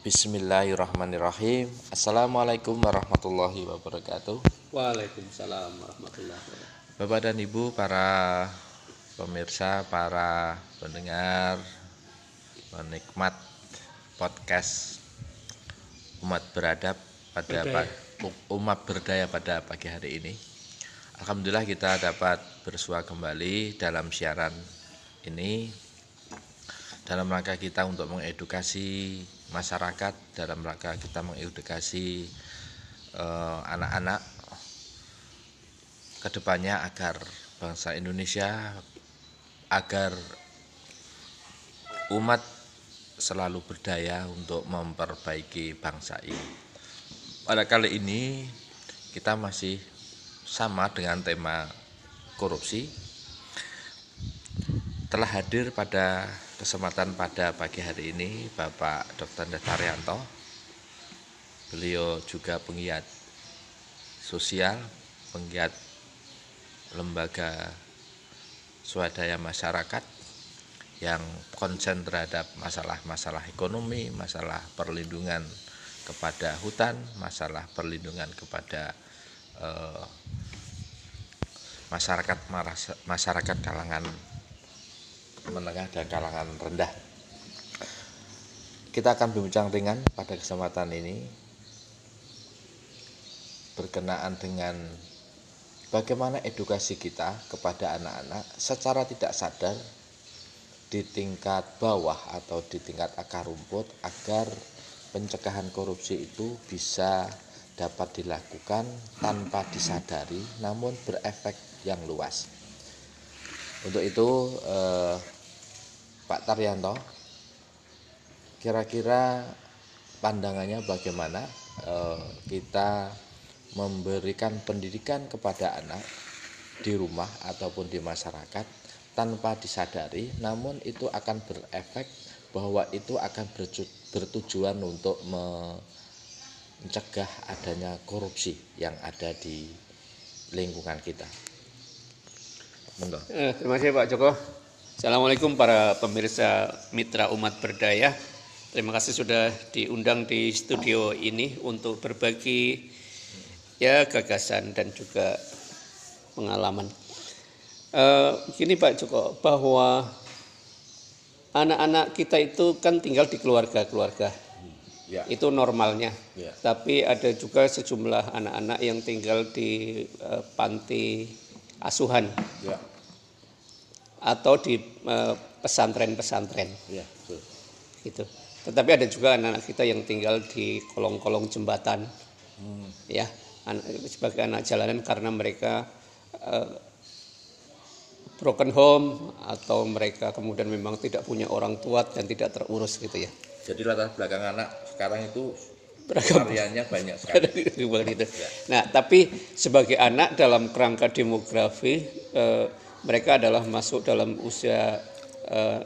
Bismillahirrahmanirrahim. Assalamualaikum warahmatullahi wabarakatuh. Waalaikumsalam warahmatullahi wabarakatuh. Bapak dan Ibu para pemirsa, para pendengar Penikmat podcast Umat beradab pada Umat berdaya pada pagi hari ini. Alhamdulillah kita dapat bersua kembali dalam siaran ini dalam rangka kita untuk mengedukasi masyarakat, dalam rangka kita mengedukasi eh, anak-anak ke depannya agar bangsa Indonesia, agar umat selalu berdaya untuk memperbaiki bangsa ini. Pada kali ini kita masih sama dengan tema korupsi telah hadir pada kesempatan pada pagi hari ini Bapak Dr. Daryanto. Beliau juga penggiat sosial, penggiat lembaga swadaya masyarakat yang konsen terhadap masalah-masalah ekonomi, masalah perlindungan kepada hutan, masalah perlindungan kepada eh, masyarakat masyarakat kalangan menengah dan kalangan rendah. Kita akan berbincang ringan pada kesempatan ini berkenaan dengan bagaimana edukasi kita kepada anak-anak secara tidak sadar di tingkat bawah atau di tingkat akar rumput agar pencegahan korupsi itu bisa dapat dilakukan tanpa disadari namun berefek yang luas. Untuk itu eh, Pak Taryanto. Kira-kira pandangannya bagaimana? Eh, kita memberikan pendidikan kepada anak di rumah ataupun di masyarakat tanpa disadari namun itu akan berefek bahwa itu akan bertujuan untuk mencegah adanya korupsi yang ada di lingkungan kita. Eh, Terima kasih Pak Joko Assalamualaikum para pemirsa mitra umat berdaya Terima kasih sudah diundang di studio ini untuk berbagi ya gagasan dan juga pengalaman. Eh, gini Pak Joko, bahwa anak-anak kita itu kan tinggal di keluarga-keluarga. Ya. Itu normalnya. Ya. Tapi ada juga sejumlah anak-anak yang tinggal di eh, panti asuhan Ya. Atau di eh, pesantren-pesantren Ya, betul. gitu. Tetapi ada juga anak-anak kita yang tinggal di kolong-kolong jembatan, ya, anak, sebagai anak jalanan karena mereka eh, broken home atau mereka kemudian memang tidak punya orang tua dan tidak terurus gitu ya. Jadi latar belakang anak sekarang itu Beragam. variannya banyak sekali. Seperti itu. Nah, tapi sebagai anak dalam kerangka demografi eh, mereka adalah masuk dalam usia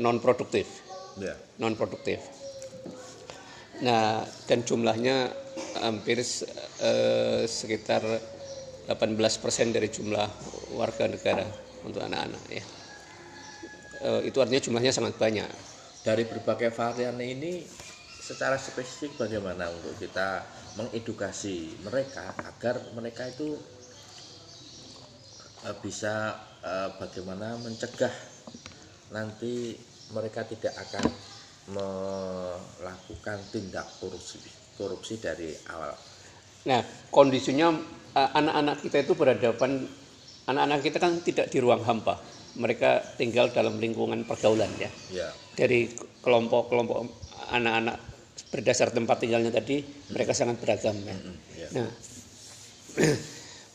non produktif. Ya. non produktif. Nah, dan jumlahnya hampir eh, sekitar 18% dari jumlah warga negara untuk anak-anak ya. Eh, itu artinya jumlahnya sangat banyak. Dari berbagai varian ini secara spesifik bagaimana untuk kita mengedukasi mereka agar mereka itu eh, bisa eh, bagaimana mencegah nanti mereka tidak akan melakukan tindak korupsi korupsi dari awal. Nah, kondisinya eh, anak-anak kita itu berhadapan anak-anak kita kan tidak di ruang hampa. Mereka tinggal dalam lingkungan pergaulan ya. Ya. Dari kelompok-kelompok anak-anak berdasar tempat tinggalnya tadi mereka sangat beragam ya. ya. Nah,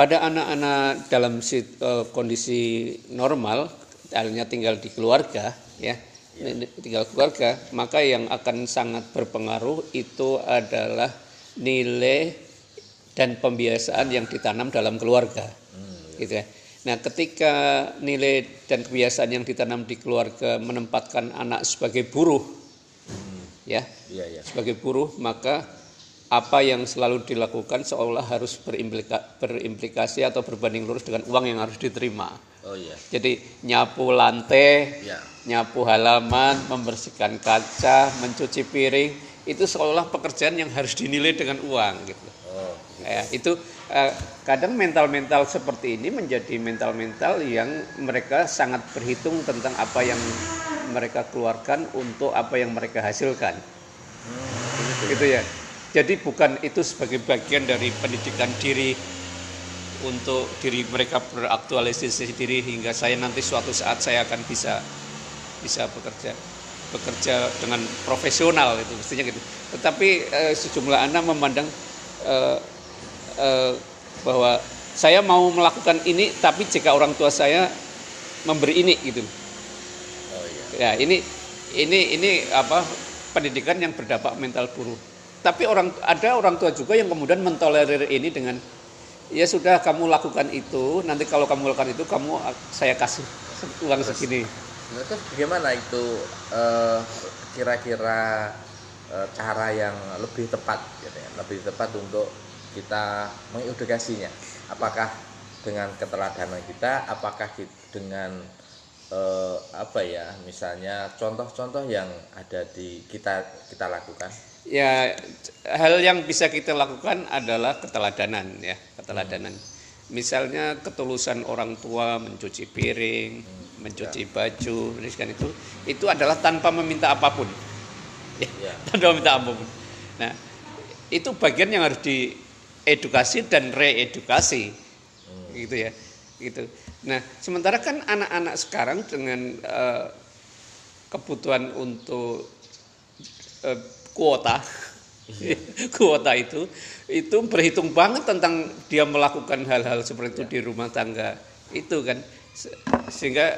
pada anak-anak dalam eh, kondisi normal, halnya tinggal di keluarga, ya, tinggal keluarga, maka yang akan sangat berpengaruh itu adalah nilai dan pembiasaan yang ditanam dalam keluarga, gitu ya. Nah, ketika nilai dan kebiasaan yang ditanam di keluarga menempatkan anak sebagai buruh, ya, Iya, iya. sebagai buruh maka apa yang selalu dilakukan seolah harus berimplika- berimplikasi atau berbanding lurus dengan uang yang harus diterima. Oh iya. Jadi nyapu lantai, Ya. nyapu halaman, membersihkan kaca, mencuci piring, itu seolah pekerjaan yang harus dinilai dengan uang gitu. Oh, Ya, itu eh, kadang mental-mental seperti ini menjadi mental-mental yang mereka sangat berhitung tentang apa yang mereka keluarkan untuk apa yang mereka hasilkan. Gitu ya. Jadi bukan itu sebagai bagian dari pendidikan diri untuk diri mereka beraktualisasi diri hingga saya nanti suatu saat saya akan bisa bisa bekerja bekerja dengan profesional itu mestinya gitu. Tetapi eh, sejumlah anak memandang eh, eh, bahwa saya mau melakukan ini tapi jika orang tua saya memberi ini gitu. oh iya. Ya, ini ini ini apa pendidikan yang berdampak mental buruh. Tapi orang ada orang tua juga yang kemudian mentolerir ini dengan ya sudah kamu lakukan itu, nanti kalau kamu lakukan itu kamu saya kasih uang segini. Nah, terus bagaimana itu eh, kira-kira eh, cara yang lebih tepat gitu ya, lebih tepat untuk kita mengedukasinya? Apakah dengan keteladanan kita, apakah dengan eh, apa ya, misalnya contoh-contoh yang ada di kita kita lakukan? Ya, hal yang bisa kita lakukan adalah keteladanan ya, keteladanan. Misalnya ketulusan orang tua mencuci piring, mencuci baju, kan itu itu adalah tanpa meminta apa pun. Ya, Ya. tanpa meminta apa pun. Nah, itu bagian yang harus diedukasi dan reedukasi. Gitu ya. Gitu. Nah, sementara kan anak-anak sekarang dengan eh, kebutuhan untuk eh, kuota kuota itu itu berhitung banget tentang dia melakukan hal-hal seperti itu di rumah tangga itu kan. Se- sehingga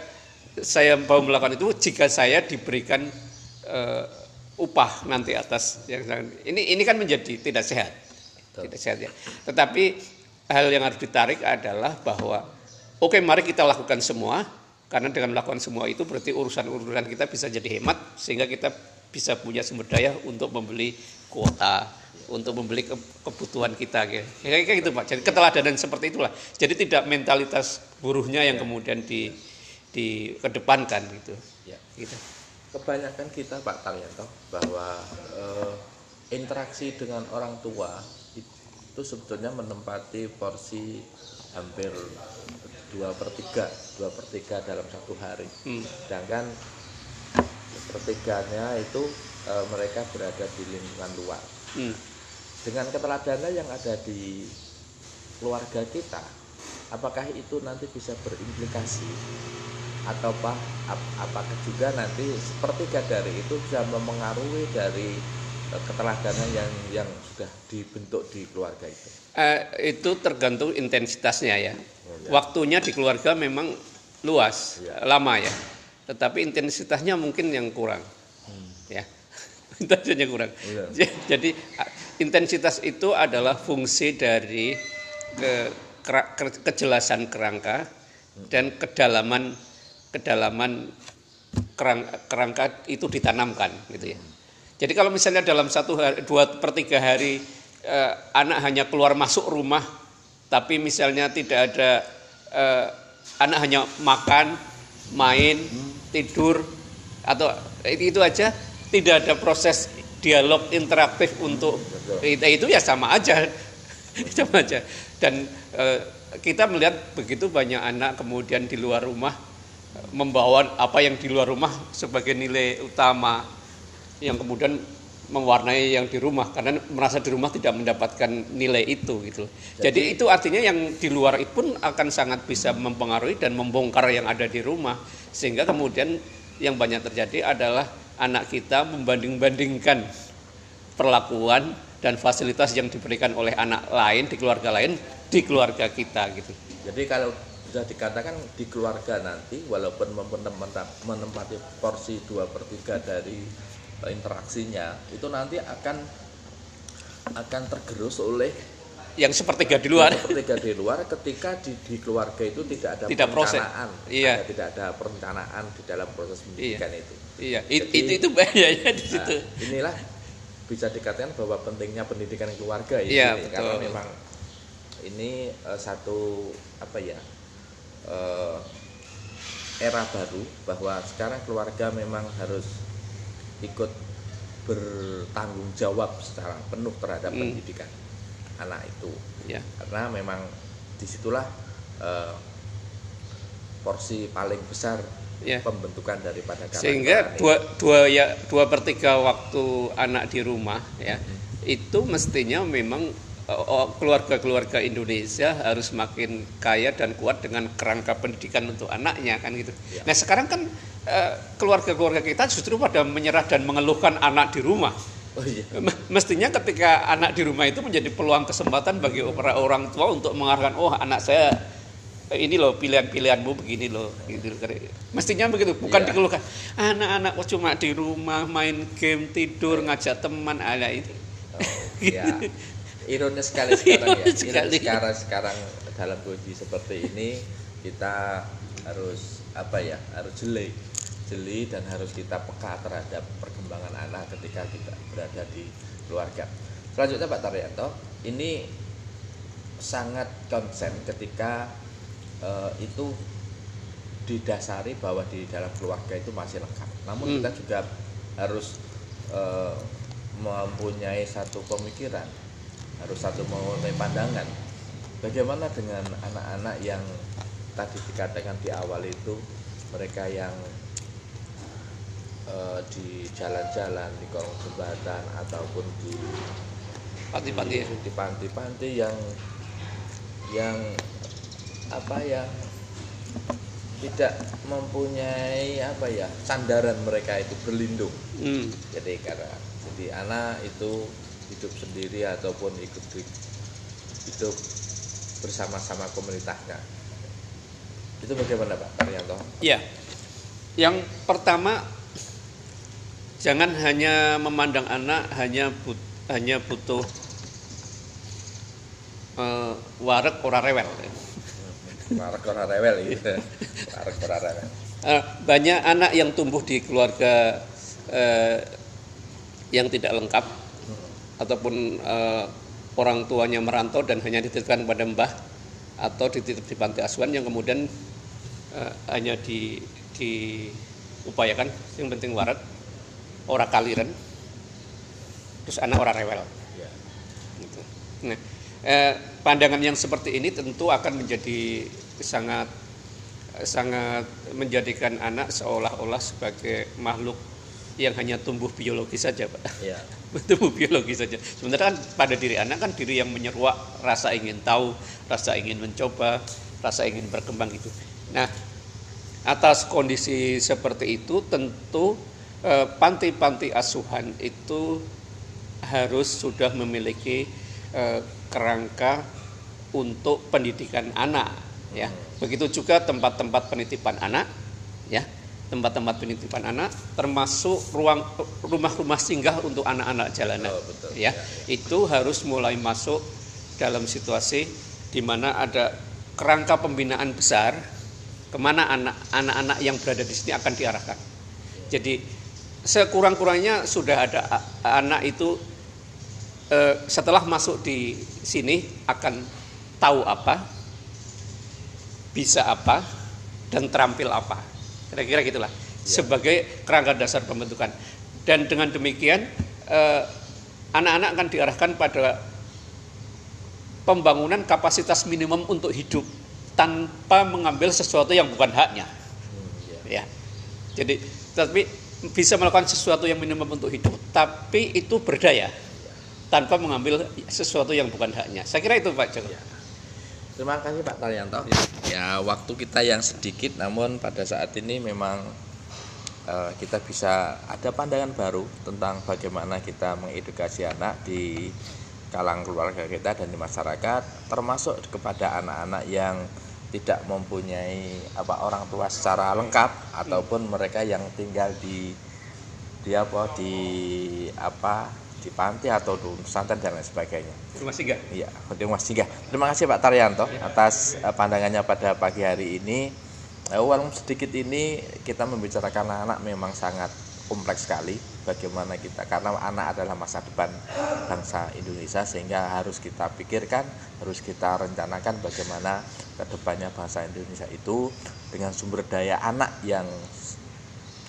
saya mau melakukan itu jika saya diberikan eh, upah nanti atas yang ini ini kan menjadi tidak sehat. Tidak sehat ya. Tetapi hal yang harus ditarik adalah bahwa oke mari kita lakukan semua. Karena dengan melakukan semua itu berarti urusan-urusan kita bisa jadi hemat sehingga kita bisa punya sumber daya untuk membeli kuota untuk membeli ke- kebutuhan kita kayak kayak gitu pak. Jadi keteladanan seperti itulah. Jadi tidak mentalitas buruhnya yang kemudian di dikedepankan gitu. Ya. gitu. Kebanyakan kita Pak Taryanto bahwa eh, interaksi dengan orang tua itu sebetulnya menempati porsi hampir dua per tiga, dua per tiga dalam satu hari. Hmm. Sedangkan sepertiganya itu eh, mereka berada di lingkungan luar. Hmm. Dengan keteladanan yang ada di keluarga kita, apakah itu nanti bisa berimplikasi ataukah ap- apakah juga nanti sepertiga dari itu bisa memengaruhi dari keteladanan yang yang sudah dibentuk di keluarga itu. Eh, itu tergantung intensitasnya ya. Oh, ya. Waktunya di keluarga memang luas, Ya. lama ya. Tetapi intensitasnya mungkin yang kurang. Ya. Intensitasnya kurang. Hmm. Iya. J- Jadi intensitas itu adalah fungsi dari ke, kera- ke- kejelasan kerangka dan kedalaman kedalaman kerang- kerangka itu ditanamkan gitu ya. Jadi kalau misalnya dalam satu hari, dua per tiga hari eh, anak hanya keluar masuk rumah, tapi misalnya tidak ada eh, anak hanya makan, main, tidur atau itu, aja, tidak ada proses dialog interaktif untuk itu, itu ya sama aja, sama aja. Dan eh, kita melihat begitu banyak anak kemudian di luar rumah membawa apa yang di luar rumah sebagai nilai utama yang kemudian mewarnai yang di rumah karena merasa di rumah tidak mendapatkan nilai itu gitu. Jadi, itu artinya yang di luar itu pun akan sangat bisa mempengaruhi dan membongkar yang ada di rumah sehingga kemudian yang banyak terjadi adalah anak kita membanding-bandingkan perlakuan dan fasilitas yang diberikan oleh anak lain di keluarga lain di keluarga kita gitu. Jadi kalau sudah dikatakan di keluarga nanti walaupun menempa- menempati porsi dua per tiga dari interaksinya itu nanti akan akan tergerus oleh Yang sepertiga di luar. sepertiga di luar ketika di, di keluarga itu tidak ada Tidak proses. perencanaan Iya. ada- tidak ada perencanaan di dalam proses pendidikan itu Iya, it- Jadi- itu itu bahayanya di situ. Nah, inilah bisa dikatakan bahwa pentingnya pendidikan keluarga ya Iya, ini. betul. karena memang ini eh, satu apa ya eh, era baru bahwa sekarang keluarga memang harus ikut bertanggung jawab secara penuh terhadap Hmm. pendidikan anak itu ya karena memang di situlah eh, porsi paling besar Ya. pembentukan daripada karakter sehingga dua dua ya dua per tiga waktu anak di rumah ya itu mestinya memang keluarga-keluarga Indonesia harus makin kaya dan kuat dengan kerangka pendidikan untuk anaknya kan gitu. Ya. Nah sekarang kan eh, keluarga-keluarga kita justru pada menyerah dan mengeluhkan anak di rumah. oh iya Mestinya ketika anak di rumah itu menjadi peluang kesempatan bagi para orang tua untuk mengarahkan, oh anak saya eh, ini loh pilihan-pilihanmu begini loh. Gitu. Mestinya begitu, bukan Iya. dikeluhkan. Anak-anak kok cuma di rumah main game tidur ngajak teman ada ini. Oh, ya. Ironis sekali sekarang ya. Ironis sekali. sekarang sekarang dalam kondisi seperti ini kita harus apa ya? Harus jeli, jeli dan harus kita peka terhadap perkembangan anak ketika kita berada di keluarga. Selanjutnya Pak Taryanto, ini sangat konsen ketika eh, itu didasari bahwa di dalam keluarga itu masih lengkap. Namun Hmm. kita juga harus eh, mempunyai satu pemikiran, harus satu mempunyai pandangan. Bagaimana dengan anak-anak yang tadi dikatakan di awal itu mereka yang eh, di jalan-jalan di kolong jembatan ataupun di Panti-panti ya. di panti-panti yang yang apa ya tidak mempunyai apa ya sandaran mereka itu berlindung Hmm. jadi karena jadi anak itu hidup sendiri ataupun ikut hidup bersama-sama komunitasnya itu bagaimana Pak Taryanto? Ya. Yang pertama jangan hanya memandang anak hanya but, hanya butuh eh, warek ora rewel. Marek ora rewel gitu. Marek ora rewel. Eh, banyak anak yang tumbuh di keluarga eh, yang tidak lengkap ataupun eh, orang tuanya merantau dan hanya dititipkan pada mbah atau dititip di panti asuhan yang kemudian eh, hanya di diupayakan yang penting warat ora kaliren terus anak ora rewel Ya. gitu. Nah, eh, pandangan yang seperti ini tentu akan menjadi sangat sangat menjadikan anak seolah-olah sebagai makhluk yang hanya tumbuh biologis saja, Pak. Ya. tumbuh biologis saja. Sementara kan pada diri anak kan diri yang menyeruak rasa ingin tahu, rasa ingin mencoba, rasa ingin berkembang itu. Nah, atas kondisi seperti itu tentu eh, panti-panti asuhan itu harus sudah memiliki eh, kerangka untuk pendidikan anak ya begitu juga tempat-tempat penitipan anak ya tempat-tempat penitipan anak termasuk ruang rumah-rumah singgah untuk anak-anak jalanan. Oh, betul. ya itu harus mulai masuk dalam situasi di mana ada kerangka pembinaan besar ke mana anak anak-anak yang berada di sini akan diarahkan. Jadi sekurang-kurangnya sudah ada anak itu eh, setelah masuk di sini akan tahu apa bisa apa dan terampil apa kira-kira gitulah. Sebagai kerangka dasar pembentukan. Dan dengan demikian eh, anak-anak akan diarahkan pada pembangunan kapasitas minimum untuk hidup tanpa mengambil sesuatu yang bukan haknya. Hmm, ya. ya. Jadi tapi bisa melakukan sesuatu yang minimum untuk hidup tapi itu berdaya tanpa mengambil sesuatu yang bukan haknya. Saya kira itu Pak Joko. Ya. Terima kasih Pak Taryanto. Ya, waktu kita yang sedikit namun pada saat ini memang eh, kita bisa ada pandangan baru tentang bagaimana kita mengedukasi anak di kalangan keluarga kita dan di masyarakat termasuk kepada anak-anak yang tidak mempunyai apa orang tua secara lengkap ataupun mereka yang tinggal di di apa di apa di panti atau di pesantren dan lain sebagainya. Terima kasih Iya, terima kasih. Gak. Terima kasih Pak Taryanto atas eh, pandangannya pada pagi hari ini. Eh, Walaupun sedikit ini kita membicarakan anak memang sangat kompleks sekali bagaimana kita karena anak adalah masa depan bangsa Indonesia sehingga harus kita pikirkan, harus kita rencanakan bagaimana ke depannya bangsa Indonesia itu dengan sumber daya anak yang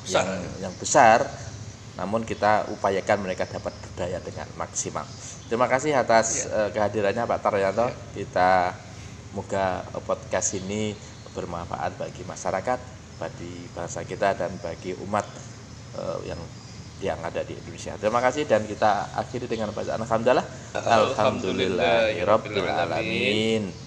Besar. yang, yang besar namun kita upayakan mereka dapat berdaya dengan maksimal. Terima kasih atas ya. uh, kehadirannya Pak Taryanto. Ya. Kita moga podcast ini bermanfaat bagi masyarakat, bagi bangsa kita dan bagi umat uh, yang yang ada di Indonesia. Terima kasih dan kita akhiri dengan bacaan alhamdulillah. Alhamdulillah. Alhamdulillah. Alamin.